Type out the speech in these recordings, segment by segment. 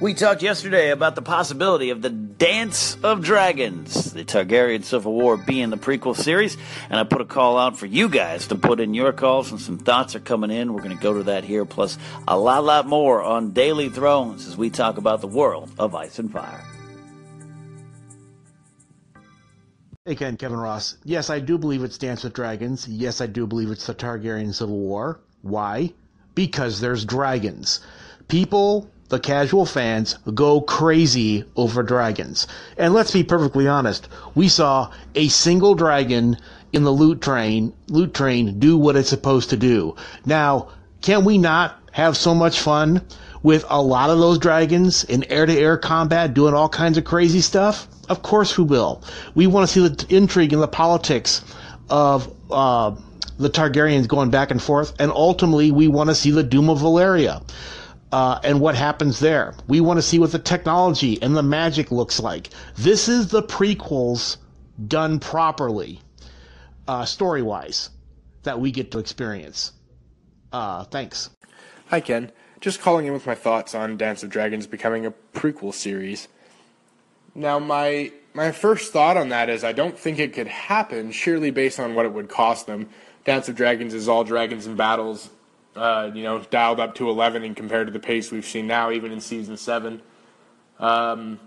We talked yesterday about the possibility of the Dance of Dragons, the Targaryen Civil War being the prequel series, and I put a call out for you guys to put in your calls, and some thoughts are coming in. We're going to go to that here, plus a lot, lot more on Daily Thrones as we talk about the world of Ice and Fire. Hey Ken, Kevin Ross. Yes, I do believe it's Dance with Dragons. Yes, I do believe it's the Targaryen Civil War. Why? Because there's dragons. People the casual fans go crazy over dragons. And let's be perfectly honest, we saw a single dragon in the loot train, loot train do what it's supposed to do. Now, can we not have so much fun with a lot of those dragons in air-to-air combat doing all kinds of crazy stuff? Of course we will. We want to see the intrigue and the politics of uh, the Targaryens going back and forth, and ultimately we want to see the doom of Valyria uh, and what happens there. We want to see what the technology and the magic looks like. This is the prequels done properly, uh, story wise, that we get to experience. Uh, thanks. Hi, Ken. Just calling in with my thoughts on Dance of Dragons becoming a prequel series. Now, my my first thought on that is I don't think it could happen, surely based on what it would cost them. Dance of Dragons is all dragons and battles uh, you know, dialed up to 11 and compared to the pace we've seen now, even in season seven. Um,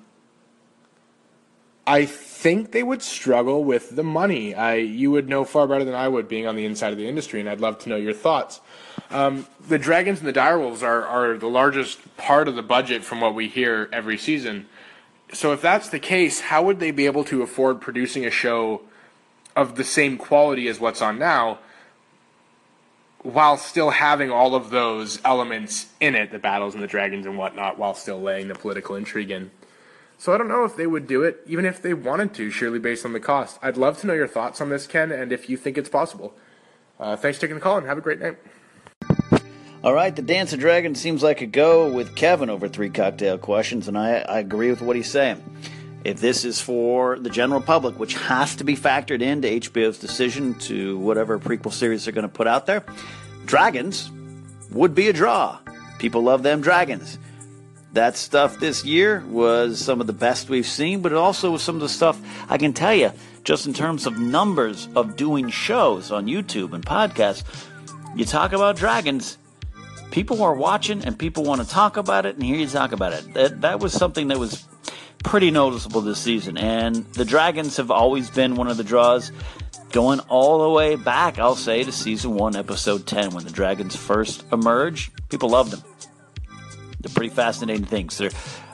I think they would struggle with the money. I, you would know far better than I would, being on the inside of the industry, and I'd love to know your thoughts. Um, the Dragons and the Direwolves are, are the largest part of the budget from what we hear every season. So if that's the case, how would they be able to afford producing a show of the same quality as what's on now? While still having all of those elements in it, the battles and the dragons and whatnot, while still laying the political intrigue in. So I don't know if they would do it, even if they wanted to, surely based on the cost. I'd love to know your thoughts on this, Ken, and if you think it's possible. Uh, thanks for taking the call and have a great night. All right, the Dance of Dragons seems like a go with Kevin over three cocktail questions, and I, I agree with what he's saying. If this is for the general public, which has to be factored into HBO's decision to whatever prequel series they're going to put out there, dragons would be a draw. People love them dragons. That stuff this year was some of the best we've seen, but it also was some of the stuff I can tell you, just in terms of numbers of doing shows on YouTube and podcasts. You talk about dragons, people are watching and people want to talk about it and hear you talk about it. That, that was something that was pretty noticeable this season. And the Dragons have always been one of the draws going all the way back, I'll say, to season one, episode 10, when the Dragons first emerged. People loved them. They're pretty fascinating things. They're,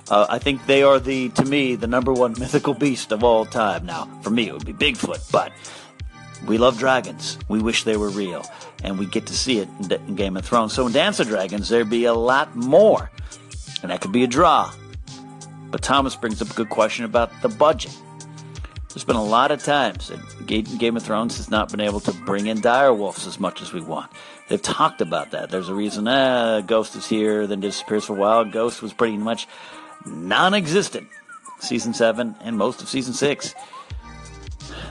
uh, I think they are the, to me, the number one mythical beast of all time. Now, for me, it would be Bigfoot, but we love dragons. We wish they were real. And we get to see it in Game of Thrones. So in Dance of Dragons, there'd be a lot more. And that could be a draw. But Thomas brings up a good question about the budget. There's been a lot of times that Game of Thrones has not been able to bring in direwolves as much as we want. They've talked about that. There's a reason, eh, Ghost is here, then disappears for a while. Ghost was pretty much non existent season 7 and most of season 6.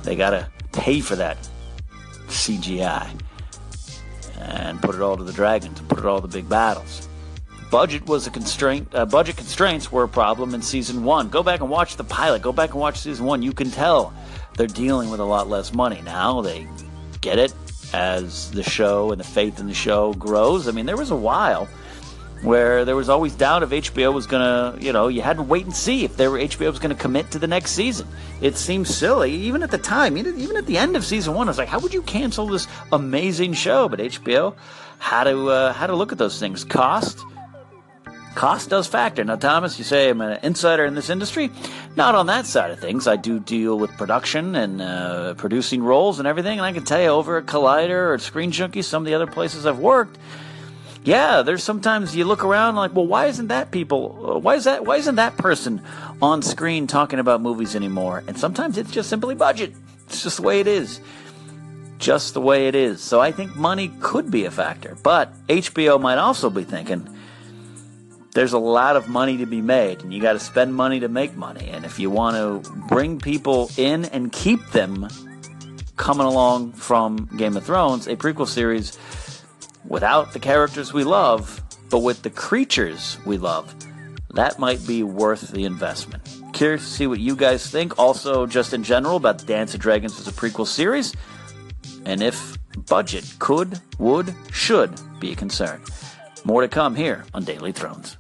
They got to pay for that CGI and put it all to the dragons and put it all to the big battles budget was a constraint. Uh, budget constraints were a problem in season one. Go back and watch the pilot. Go back and watch season one. You can tell they're dealing with a lot less money now. They get it as the show and the faith in the show grows. I mean, there was a while where there was always doubt if HBO was going to, you know, you had to wait and see if they were, HBO was going to commit to the next season. It seems silly, even at the time, even at the end of season one. I was like, how would you cancel this amazing show? But HBO had to uh, had to look at those things: cost Cost does factor. Now, Thomas, you say I'm an insider in this industry. Not on that side of things. I do deal with production and uh, producing roles and everything. And I can tell you over at Collider or at Screen Junkie, some of the other places I've worked, yeah, there's sometimes you look around like, well, why isn't that people? uh, Why is that? Why isn't that person on screen talking about movies anymore? And sometimes it's just simply budget. It's just the way it is. Just the way it is. So I think money could be a factor, but HBO might also be thinking there's a lot of money to be made, and you got to spend money to make money. And if you want to bring people in and keep them coming along from Game of Thrones, a prequel series without the characters we love, but with the creatures we love, that might be worth the investment. Curious to see what you guys think. Also, just in general, about Dance of Dragons as a prequel series, and if budget could, would, should be a concern. More to come here on Daily Thrones.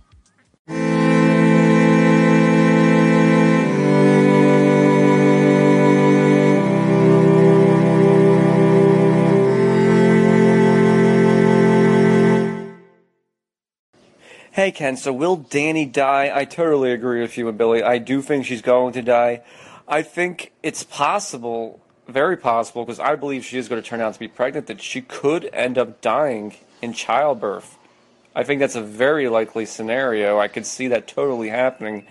Hey Ken, so will Dany die? I totally agree with you and Billy. I do think she's going to die. I think it's possible, very possible, because I believe she is going to turn out to be pregnant, that she could end up dying in childbirth. I think that's a very likely scenario. I could see that totally happening.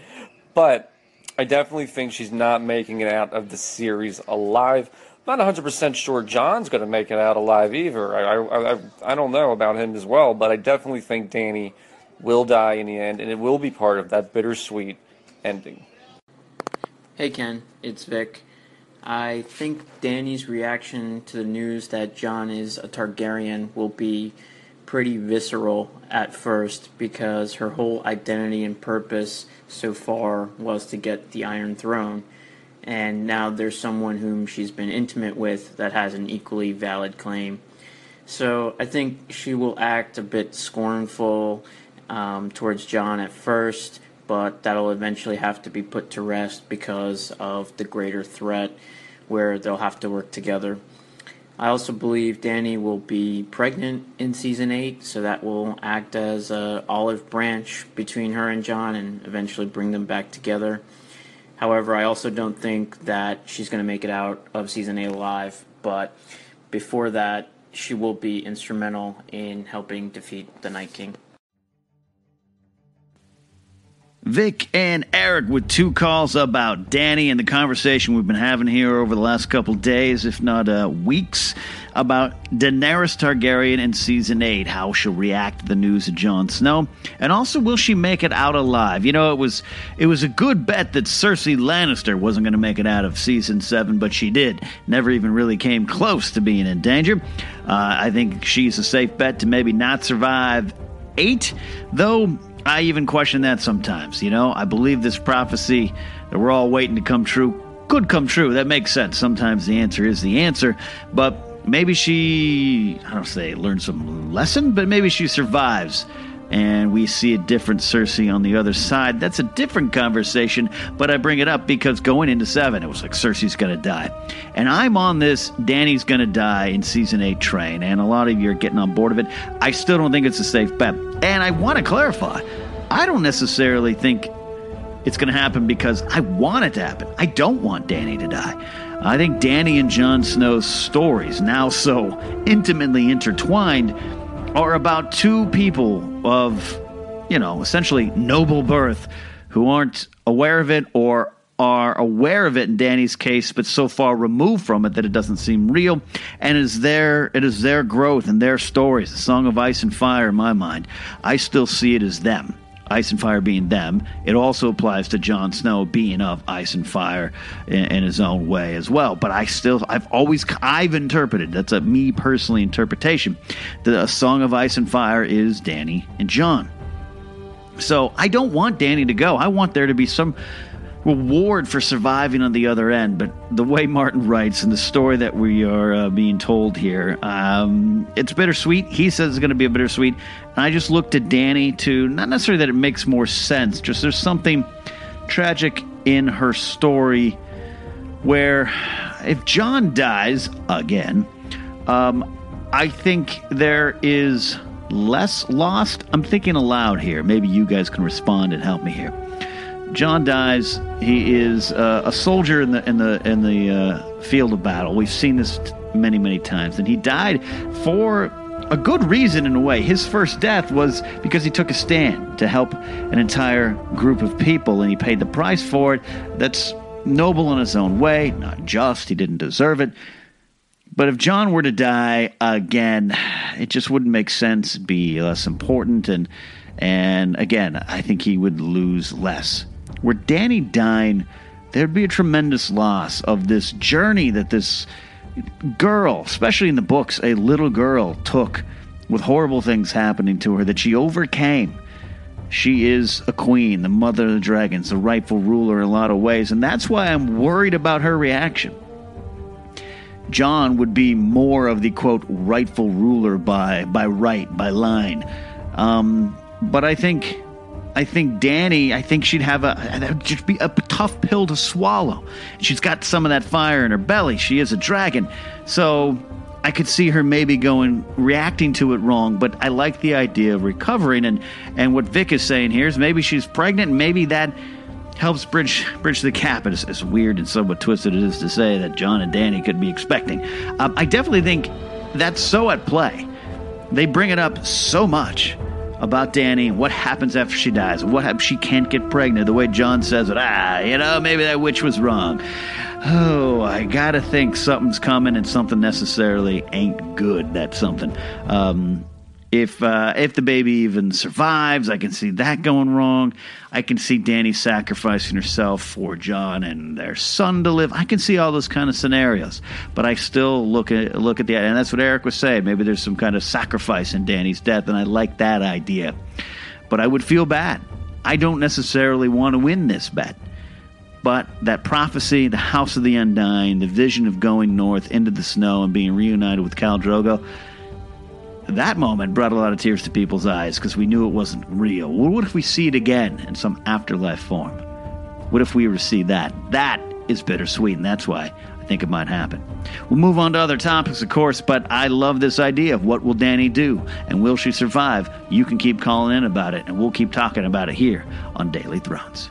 But I definitely think she's not making it out of the series alive. Not 100% sure Jon's going to make it out alive either. I, I, I, I don't know about him as well, but I definitely think Dany will die in the end, and it will be part of that bittersweet ending. Hey Ken, it's Vic. I think Dany's reaction to the news that Jon is a Targaryen will be pretty visceral at first because her whole identity and purpose so far was to get the Iron Throne. And now there's someone whom she's been intimate with that has an equally valid claim. So I think she will act a bit scornful um, towards Jon at first, but that'll eventually have to be put to rest because of the greater threat where they'll have to work together. I also believe Dany will be pregnant in season 8, so that will act as a olive branch between her and Jon and eventually bring them back together. However, I also don't think that she's going to make it out of season 8 alive, but before that, she will be instrumental in helping defeat the Night King. Vic and Eric with two calls about Dany and the conversation we've been having here over the last couple days, if not uh, weeks, about Daenerys Targaryen in season eight, how she'll react to the news of Jon Snow, and also will she make it out alive? You know, it was it was a good bet that Cersei Lannister wasn't going to make it out of season seven, but she did. Never even really came close to being in danger. Uh, I think she's a safe bet to maybe not survive eight, though. I even question that sometimes. You know, I believe this prophecy that we're all waiting to come true could come true. That makes sense. Sometimes the answer is the answer, but maybe she, I don't say learn some lesson, but maybe she survives and we see a different Cersei on the other side. That's a different conversation, but I bring it up because going into seven, it was like Cersei's going to die. And I'm on this Dany's going to die in season eight train, and a lot of you are getting on board of it. I still don't think it's a safe bet. And I want to clarify I don't necessarily think it's going to happen because I want it to happen. I don't want Dany to die. I think Dany and Jon Snow's stories, now so intimately intertwined, are about two people of, you know, essentially noble birth who aren't aware of it or are aware of it in Dany's case, but so far removed from it that it doesn't seem real. And it is their it is their growth and their stories. The Song of Ice and Fire, in my mind, I still see it as them. Ice and Fire being them. It also applies to Jon Snow being of Ice and Fire in, in, his own way as well. But I still, I've always, I've interpreted, that's a me personally interpretation, that a Song of Ice and Fire is Dany and Jon. So I don't want Dany to go. I want there to be some reward for surviving on the other end. But the way Martin writes and the story that we are uh, being told here, um, it's bittersweet. He says it's going to be a bittersweet. And I just look to Dany to not necessarily that it makes more sense, just there's something tragic in her story where if Jon dies again, um, I think there is less lost. I'm thinking aloud here. Maybe you guys can respond and help me here. Jon dies. He is uh, a soldier in the in the in the uh, field of battle. We've seen this many many times, and he died for a good reason in a way. His first death was because he took a stand to help an entire group of people and he paid the price for it. That's noble in his own way, not just, he didn't deserve it. But if Jon were to die again, it just wouldn't make sense, be less important and and again, I think he would lose less. Were Dany dying, there'd be a tremendous loss of this journey that this girl, especially in the books, a little girl took with horrible things happening to her that she overcame. She is a queen, the mother of the dragons, the rightful ruler in a lot of ways, and that's why I'm worried about her reaction. Jon would be more of the quote rightful ruler by by right by line, um, but I think I think Dany, I think she'd have a that would just be a tough pill to swallow. She's got some of that fire in her belly. She is a dragon, so I could see her maybe going reacting to it wrong. But I like the idea of recovering, and and what Vic is saying here is maybe she's pregnant, maybe that helps bridge bridge the gap. As, as weird and somewhat twisted it is to say that Jon and Dany could be expecting, um, I definitely think that's so at play. They bring it up so much about Dany, what happens after she dies, what she can't get pregnant, the way Jon says it, ah, you know, maybe that witch was wrong. Oh, I gotta think something's coming and something necessarily ain't good. that something. Um, if uh, if the baby even survives, I can see that going wrong. I can see Dany sacrificing herself for Jon and their son to live. I can see all those kind of scenarios, but I still look at look at the and that's what Eric was saying. Maybe there's some kind of sacrifice in Dany's death, and I like that idea. But I would feel bad. I don't necessarily want to win this bet. But that prophecy, the House of the Undying, the vision of going north into the snow and being reunited with Khal Drogo, that moment brought a lot of tears to people's eyes because we knew it wasn't real. Well, what if we see it again in some afterlife form? What if we receive that? That is bittersweet, and that's why I think it might happen. We'll move on to other topics, of course, but I love this idea of what will Dany do and will she survive? You can keep calling in about it, and we'll keep talking about it here on Daily Thrones.